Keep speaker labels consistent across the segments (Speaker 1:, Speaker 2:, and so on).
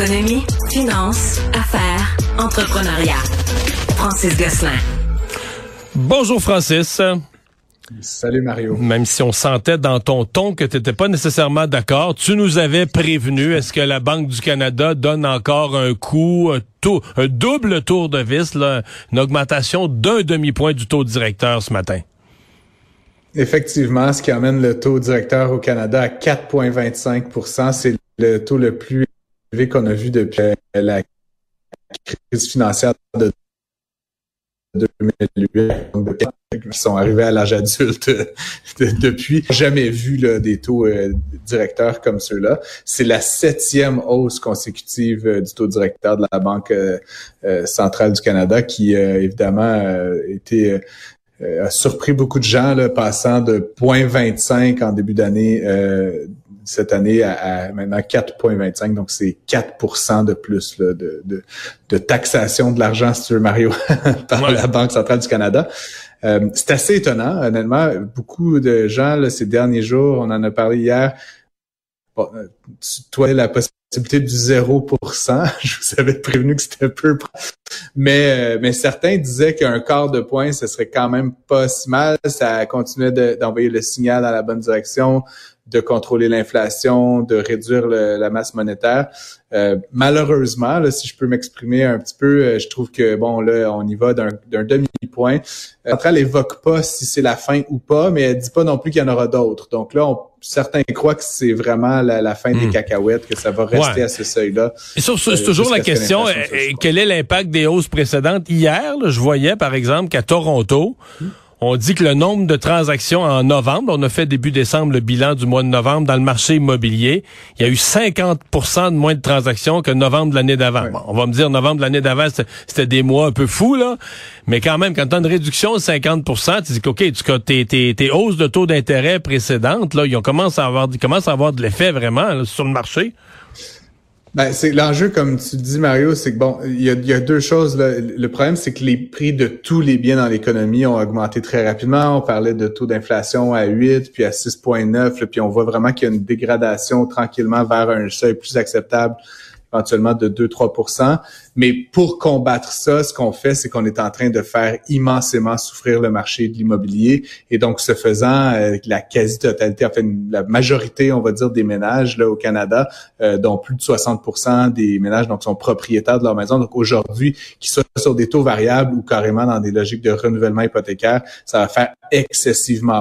Speaker 1: Économie, finance, affaires, entrepreneuriat. Francis Gosselin.
Speaker 2: Bonjour Francis.
Speaker 3: Salut Mario.
Speaker 2: Même si on sentait dans ton ton que tu n'étais pas nécessairement d'accord, tu nous avais prévenu. Est-ce que la Banque du Canada donne encore un coup, un, un double tour de vis, là, une augmentation d'un demi-point du taux directeur ce matin?
Speaker 3: Effectivement, ce qui amène le taux directeur au Canada à 4,25 C'est le taux le plus élevé qu'on a vu depuis la crise financière de 2008, qui sont arrivés à l'âge adulte depuis. Jamais vu des taux euh, directeurs comme ceux-là. C'est la septième hausse consécutive euh, du taux directeur de la Banque euh, centrale du Canada qui, évidemment, était a surpris beaucoup de gens, là, passant de 0,25 en début d'année cette année à, maintenant 4,25. Donc, c'est 4% de plus là, de, de, de, taxation de l'argent, si tu veux, Mario, par la Banque centrale du Canada. Euh, c'est assez étonnant, honnêtement. Beaucoup de gens, là, ces derniers jours, on en a parlé hier, bon, euh, toi, la possibilité du 0%, je vous avais prévenu que c'était peu. Mais, euh, mais certains disaient qu'un quart de point, ce serait quand même pas si mal. Ça continuait d'envoyer le signal dans la bonne direction de contrôler l'inflation, de réduire la masse monétaire. Euh, malheureusement, là, si je peux m'exprimer un petit peu, euh, je trouve que bon là, on y va d'un demi-point. La centrale évoque pas si c'est la fin ou pas, mais elle dit pas non plus qu'il y en aura d'autres. Donc là, certains croient que c'est vraiment la, fin des hmm. cacahuètes, que ça va rester à ce seuil-là.
Speaker 2: Et c'est euh, toujours la question, quel est l'impact des hausses précédentes? Hier, je voyais par exemple qu'à Toronto, hmm. On dit que le nombre de transactions en novembre, on a fait début décembre le bilan du mois de novembre dans le marché immobilier, il y a eu 50% de moins de transactions que novembre de l'année d'avant. on va me dire novembre de l'année d'avant, c'était des mois un peu fous, là. Mais quand même, quand tu as une réduction de 50% tu dis que, OK, tu, tes, tes, tes hausses de taux d'intérêt précédentes, là, ils ont commencé à avoir, commencent à avoir de l'effet vraiment sur le marché.
Speaker 3: Ben, c'est l'enjeu, comme tu dis, Mario, c'est que bon, il y a, deux choses. Là. Le problème, c'est que les prix de tous les biens dans l'économie ont augmenté très rapidement. On parlait de taux d'inflation à 8, puis à 6,9, puis on voit vraiment qu'il y a une dégradation tranquillement vers un seuil plus acceptable éventuellement de 2-3% Mais pour combattre ça, ce qu'on fait, c'est qu'on est en train de faire immensément souffrir le marché de l'immobilier. Et donc, ce faisant, la quasi-totalité, enfin la majorité, on va dire, des ménages là au Canada, euh, dont plus de 60% des ménages donc sont propriétaires de leur maison. Donc aujourd'hui, qu'ils soient sur des taux variables ou carrément dans des logiques de renouvellement hypothécaire, ça va faire excessivement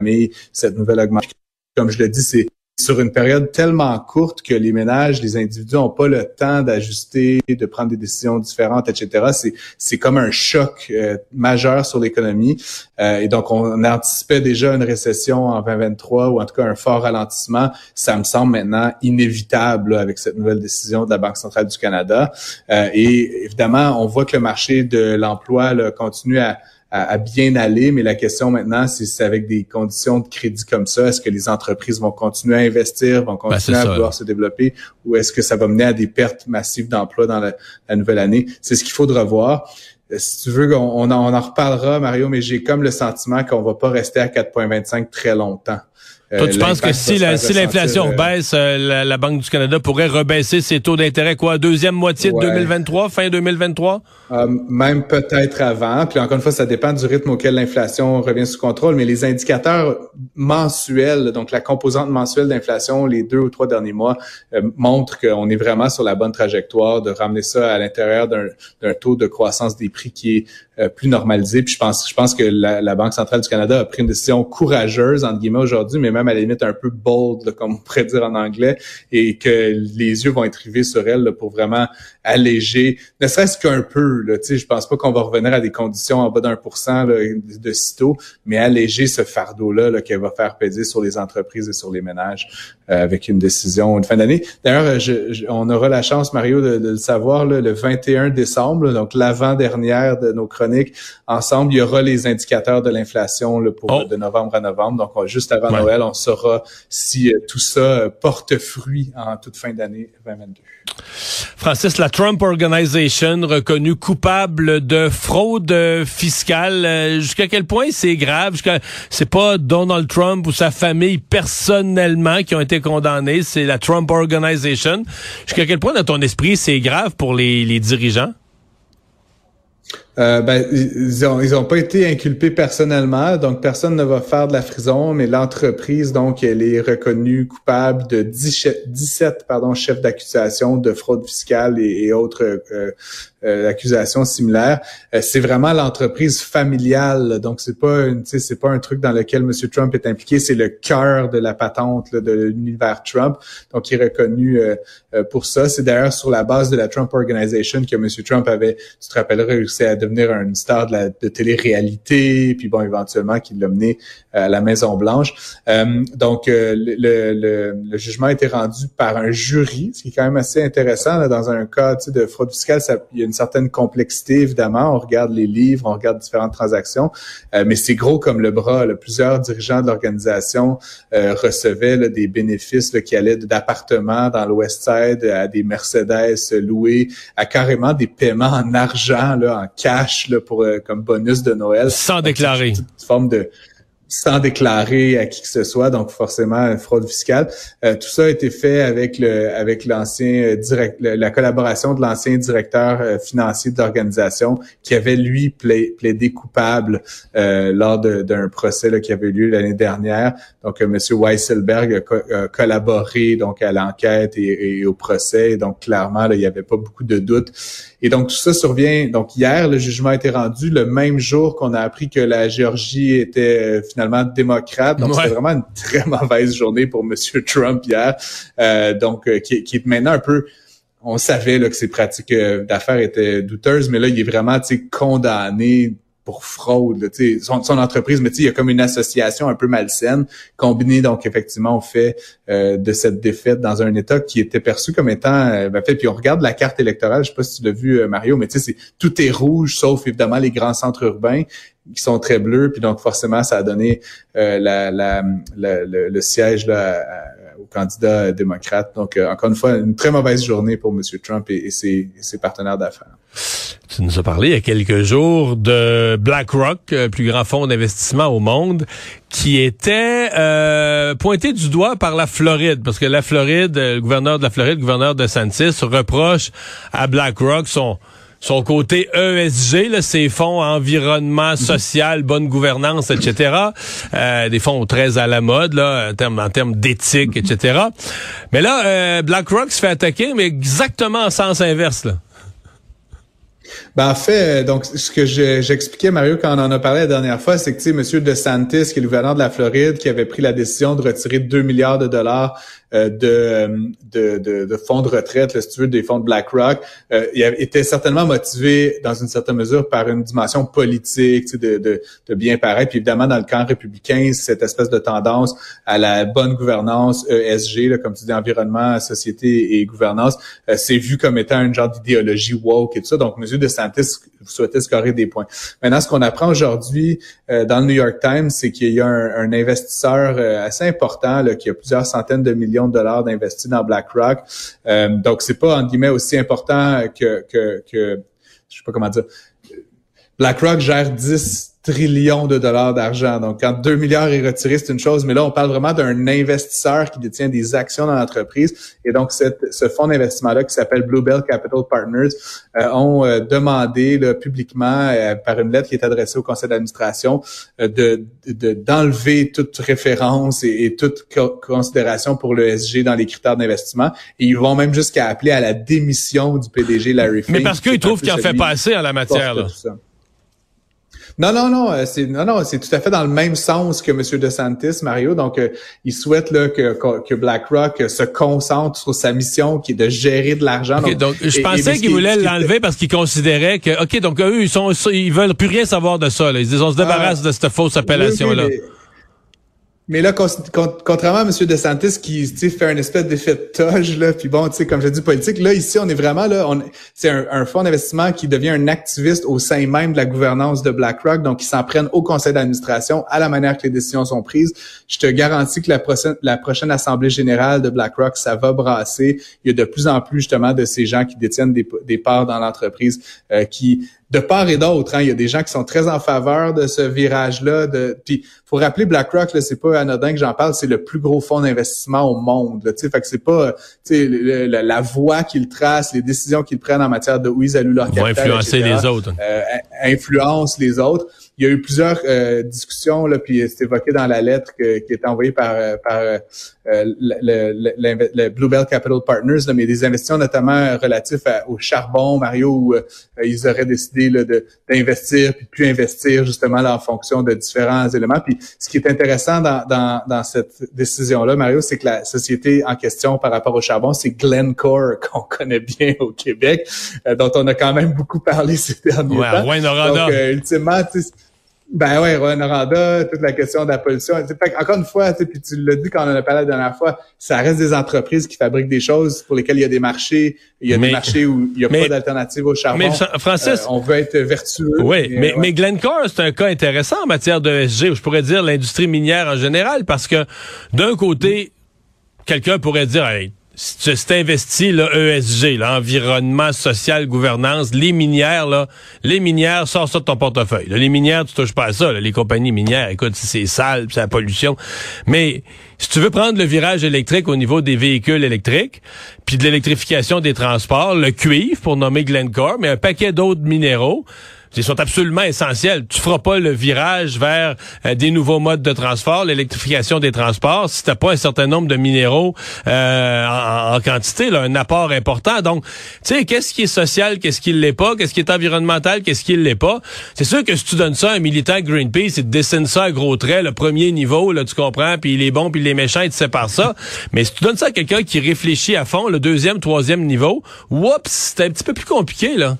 Speaker 3: mais cette nouvelle augmentation comme je le dis, c'est sur une période tellement courte que les ménages, les individus n'ont pas le temps d'ajuster, de prendre des décisions différentes, etc. C'est c'est comme un choc euh, majeur sur l'économie. Euh, et donc, on anticipait déjà une récession en 2023 ou en tout cas un fort ralentissement. Ça me semble maintenant inévitable avec cette nouvelle décision de la Banque centrale du Canada. Euh, et évidemment, on voit que le marché de l'emploi continue à à, bien aller, mais la question maintenant, c'est avec des conditions de crédit comme ça, est-ce que les entreprises vont continuer à investir, vont ben, continuer à vouloir se développer, ou est-ce que ça va mener à des pertes massives d'emplois dans la, la, nouvelle année? C'est ce qu'il faudra voir. Euh, si tu veux, on, on, en, reparlera, Mario, mais j'ai comme le sentiment qu'on va pas rester à 4,25 très longtemps.
Speaker 2: Toi, tu penses que si l'inflation baisse, euh, la, Banque du Canada pourrait rebaisser ses taux d'intérêt, quoi, deuxième moitié de 2023, fin 2023?
Speaker 3: Euh, même peut-être avant. Puis encore une fois, ça dépend du rythme auquel l'inflation revient sous contrôle, mais les indicateurs mensuels, donc la composante mensuelle d'inflation, les deux ou trois derniers mois, euh, montrent qu'on est vraiment sur la bonne trajectoire de ramener ça à l'intérieur d'un taux de croissance des prix qui est euh, plus normalisé. Puis je pense, je pense que la, Banque centrale du Canada a pris une décision courageuse, entre guillemets, aujourd'hui, mais même à la limite un peu bold, comme on pourrait dire en anglais, et que les yeux vont être rivés sur elle pour vraiment alléger, ne serait-ce qu'un peu. Là, je pense pas qu'on va revenir à des conditions en bas d'un pour cent de sitôt, mais alléger ce fardeau-là -là, qu'elle va faire peser sur les entreprises et sur les ménages euh, avec une décision de fin d'année. D'ailleurs, on aura la chance, Mario, de, le savoir le 21 décembre, donc l'avant-dernière de nos chroniques Ensemble, il y aura les indicateurs de l'inflation pour oh. de novembre à novembre. Donc, juste avant Noël, on saura si euh, tout ça euh, porte fruit en toute fin d'année 2022.
Speaker 2: Francis, Trump Organization reconnue coupable de fraude fiscale. Euh, jusqu'à quel point c'est grave? C'est pas Donald Trump ou sa famille personnellement qui ont été condamnés, c'est la Trump Organization. Jusqu'à quel point, dans ton esprit, c'est grave pour les dirigeants?
Speaker 3: Euh, ben, ils ont, ils ont pas été inculpés personnellement, donc personne ne va faire de la prison, mais l'entreprise, donc, elle est reconnue coupable de 17 pardon, chefs d'accusation de fraude fiscale et, autres euh, euh, accusations similaires. c'est vraiment l'entreprise familiale, donc c'est pas c'est pas un truc dans lequel M. Trump est impliqué, c'est le cœur de la patente de l'univers Trump, donc il est reconnu pour ça. C'est d'ailleurs sur la base de la Trump Organization que M. Trump avait, tu te rappelleras, réussi à un star de, la, de télé-réalité, puis bon, éventuellement qu'il l'a mené euh, à la Maison-Blanche. Euh, donc, euh, le, le, le, jugement a été rendu par un jury, ce qui est quand même assez intéressant. Là, dans un cas de fraude fiscale, ça, il y a une certaine complexité, évidemment. On regarde les livres, on regarde différentes transactions, mais c'est gros comme le bras. Là. Plusieurs dirigeants de l'organisation recevaient des bénéfices qui allaient d'appartements dans l'Ouest Side à des Mercedes loués, à carrément des paiements en argent, là, en cash, là, pour euh, comme bonus de Noël.
Speaker 2: Sans déclarer.
Speaker 3: Une forme de sans déclarer à qui que ce soit, donc forcément fraude fiscale. Euh, tout ça a été fait avec le avec l'ancien euh, direct la collaboration de l'ancien directeur euh, financier de l'organisation qui avait lui plaidé coupable lors d'un procès là, qui avait eu lieu l'année dernière. Donc Monsieur Weisselberg a, collaboré donc à l'enquête et, au procès. donc clairement là, il n'y avait pas beaucoup de doutes. Et donc tout ça survient. Donc hier le jugement a été rendu le même jour qu'on a appris que la Géorgie était démocrate. Donc, c'est vraiment une très mauvaise journée pour Monsieur Trump hier. Euh, donc, euh, qui, qui, est maintenant un peu on savait là, que ses pratiques euh, d'affaires étaient douteuses, mais là, il est vraiment condamné pour fraude, là, son, son entreprise, mais il y a comme une association un peu malsaine, combinée donc effectivement au fait euh, de cette défaite dans un État qui était perçu comme étant euh, ben, fait. Puis on regarde la carte électorale, je sais pas si tu l'as vu Mario, mais tu sais, tout est rouge sauf évidemment les grands centres urbains qui sont très bleus, puis donc forcément ça a donné euh, la, la, le, siège là, au candidat démocrate. Donc euh, encore une fois, une très mauvaise journée pour M. Trump et, ses, ses, partenaires d'affaires.
Speaker 2: Tu nous as parlé il y a quelques jours de BlackRock, le euh, plus grand fonds d'investissement au monde, qui était pointé du doigt par la Floride, parce que la Floride, le gouverneur de la Floride, le gouverneur de Santis, reproche à BlackRock son son côté ESG, là, ces fonds environnement, social, bonne gouvernance, etc. Euh, des fonds très à la mode là, en termes en termes d'éthique, etc. Mais là, euh, BlackRock se fait attaquer, mais exactement en sens inverse. Là.
Speaker 3: Ben, en fait, donc, ce que j'expliquais, Mario, quand on en a parlé la dernière fois, c'est que, tu sais, M. DeSantis, qui est le gouverneur de la Floride, qui avait pris la décision de retirer 2 milliards de dollars euh, de, de, de, de, fonds de retraite, là, si tu veux, des fonds de BlackRock, euh, il était certainement motivé, dans une certaine mesure, par une dimension politique, tu sais, de, de, de bien paraître. Puis évidemment, dans le camp républicain, cette espèce de tendance à la bonne gouvernance ESG, là, comme tu dis, environnement, société et gouvernance, euh, c'est vu comme étant un genre d'idéologie woke et tout ça. Donc, M. DeSantis souhaitait scorer des points. Maintenant, ce qu'on apprend aujourd'hui euh, dans le New York Times, c'est qu'il y a un, un investisseur euh, assez important là, qui a plusieurs centaines de millions de dollars d'investis dans BlackRock. Euh, donc, c'est pas, en guillemets, aussi important que, que, que, je sais pas comment dire, BlackRock gère 10 trillions de dollars d'argent. Donc, quand 2 milliards est retiré, c'est une chose, mais là, on parle vraiment d'un investisseur qui détient des actions dans l'entreprise. Et donc, cette, ce fonds d'investissement-là, qui s'appelle Bluebell Capital Partners, euh, ont euh, demandé là, publiquement, euh, par une lettre qui est adressée au conseil d'administration, de, d'enlever toute référence et, toute considération pour l'ESG dans les critères d'investissement. Et ils vont même jusqu'à appeler à la démission du PDG Larry Fink.
Speaker 2: Mais parce qu'ils trouvent qu'il en fait pas assez en la matière. Là.
Speaker 3: Non, non, non, euh, c'est non, non, c'est tout à fait dans le même sens que M. DeSantis, Mario. Donc, euh, il souhaite là, que, que BlackRock euh, se concentre sur sa mission qui est de gérer de l'argent.
Speaker 2: donc, je pensais qu'il voulait l'enlever parce qu'il considérait que, OK, donc eux, ils sont ils veulent plus rien savoir de ça. Là. Ils disent on se débarrasse de cette fausse appellation-là.
Speaker 3: Mais là, contrairement à M. DeSantis qui fait une espèce d'effet de toge, là, puis bon, tu sais, comme je dis politique, là, ici, on est vraiment là, c'est un, fonds d'investissement qui devient un activiste au sein même de la gouvernance de BlackRock, donc ils s'en prennent au conseil d'administration, à la manière que les décisions sont prises. Je te garantis que la prochaine, la prochaine assemblée générale de BlackRock, ça va brasser. Il y a de plus en plus justement de ces gens qui détiennent des, des parts dans l'entreprise euh, qui de part et d'autre, hein, il y a des gens qui sont très en faveur de ce virage-là. De, puis, faut rappeler BlackRock, là, c'est pas anodin que j'en parle, c'est le plus gros fonds d'investissement au monde. Là, fait que c'est pas, la voie qu'ils tracent, les décisions qu'ils prennent en matière de où ils allouent leur capital,
Speaker 2: influencer les autres,
Speaker 3: euh, influence les autres. Il y a eu plusieurs euh, discussions, là, puis c'est évoqué dans la lettre qui est envoyée par, euh, par euh, le, le, le, Bluebell Capital Partners, là, mais des investissements notamment relatifs au charbon, Mario, où ils auraient décidé d'investir puis de plus investir justement là, en fonction de différents éléments. Puis ce qui est intéressant dans, dans, dans cette décision-là, Mario, c'est que la société en question par rapport au charbon, c'est Glencore qu'on connaît bien au Québec, dont on a quand même beaucoup parlé ces derniers
Speaker 2: ouais,
Speaker 3: temps.
Speaker 2: Ouais,
Speaker 3: Donc, ultimement, ben ouais, Rouen Noranda, toute la question de la pollution. Fait, encore une fois, puis tu l'as dit quand on en a parlé la dernière fois, ça reste des entreprises qui fabriquent des choses pour lesquelles il y a des marchés, il y a des marchés où il n'y a pas d'alternative au charbon. Mais
Speaker 2: Francis,
Speaker 3: euh, on veut être vertueux.
Speaker 2: Oui, mais, mais, Glencore, c'est un cas intéressant en matière de SG, je pourrais dire l'industrie minière en général, parce que d'un côté, quelqu'un pourrait dire, hey, si tu investi là, ESG, là, environnement, social, gouvernance, les minières, là, les minières, sors ça de ton portefeuille. les minières, tu touches pas à ça. les compagnies minières, écoute, c'est sale, c'est la pollution. Mais si tu veux prendre le virage électrique au niveau des véhicules électriques, puis de l'électrification des transports, le cuivre, pour nommer Glencore, mais un paquet d'autres minéraux, ils sont absolument essentiels. Tu feras pas le virage vers euh, des nouveaux modes de transport, l'électrification des transports, si tu pas un certain nombre de minéraux euh, en, quantité, un apport important. Donc, tu sais, qu'est-ce qui est social, qu'est-ce qui l'est pas, qu'est-ce qui est environnemental, qu'est-ce qui l'est pas? C'est sûr que si tu donnes ça à un militant Greenpeace, il te dessine ça à gros traits, le premier niveau, là, tu comprends, puis il est bon, puis il est méchant, il te sépare ça. Mais si tu donnes ça à quelqu'un qui réfléchit à fond, le deuxième, troisième niveau, oups, c'est un petit peu plus compliqué, là.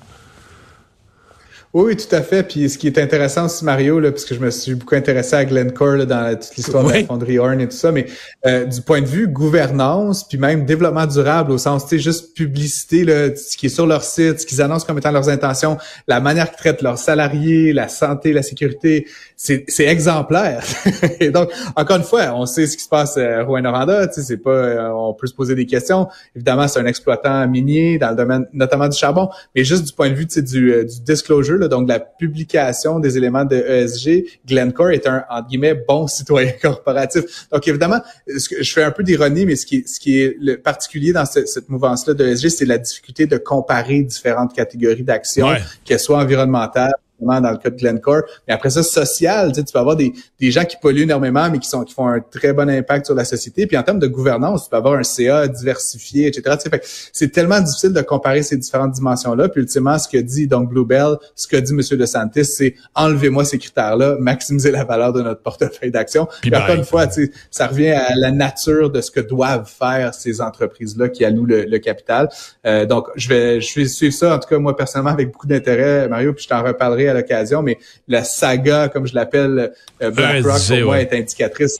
Speaker 3: Oui, tout à fait. Puis ce qui est intéressant aussi, Mario, là, puisque je me suis beaucoup intéressé à Glencore là, dans toute l'histoire de la fonderie Horn et tout ça, mais euh, du point de vue gouvernance, puis même développement durable, au sens, tu sais, juste publicité, là, ce qui est sur leur site, ce qu'ils annoncent comme étant leurs intentions, la manière qu'ils traitent leurs salariés, la santé, la sécurité, c'est exemplaire. et donc, encore une fois, on sait ce qui se passe à Rouen-Noranda, tu sais, c'est pas, euh, on peut se poser des questions. Évidemment, c'est un exploitant minier dans le domaine notamment du charbon, mais juste du point de vue, tu sais, du, euh, du disclosure, donc la publication des éléments de ESG, Glencore est un, entre guillemets, bon citoyen corporatif. Donc évidemment, je fais un peu d'ironie, mais ce qui est, ce qui est le particulier dans cette, mouvance-là de ESG, c'est la difficulté de comparer différentes catégories d'actions, qu'elles soient environnementales, dans le cas de Glencore. Mais après ça, social, tu, sais, tu peux avoir des, des gens qui polluent énormément, mais qui sont qui font un très bon impact sur la société. Puis en termes de gouvernance, tu peux avoir un CA diversifié, etc. Tu sais, c'est tellement difficile de comparer ces différentes dimensions-là. Puis ultimement, ce que dit donc Bluebell, ce que dit M. DeSantis, c'est enlevez-moi ces critères-là, maximiser la valeur de notre portefeuille d'action. Puis, encore une fois, tu sais, ça revient à la nature de ce que doivent faire ces entreprises-là qui allouent le, capital. Euh, donc, je vais, je vais suivre ça, en tout cas, moi, personnellement, avec beaucoup d'intérêt, Mario, puis je t'en reparlerai à l'occasion, mais la saga, comme je l'appelle, euh, BlackRock, pour moi, est indicatrice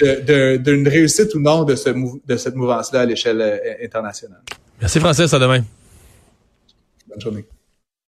Speaker 3: d'une réussite ou non de, ce, de cette mouvance-là à l'échelle euh, internationale.
Speaker 2: Merci Francis, à demain.
Speaker 3: Bonne journée.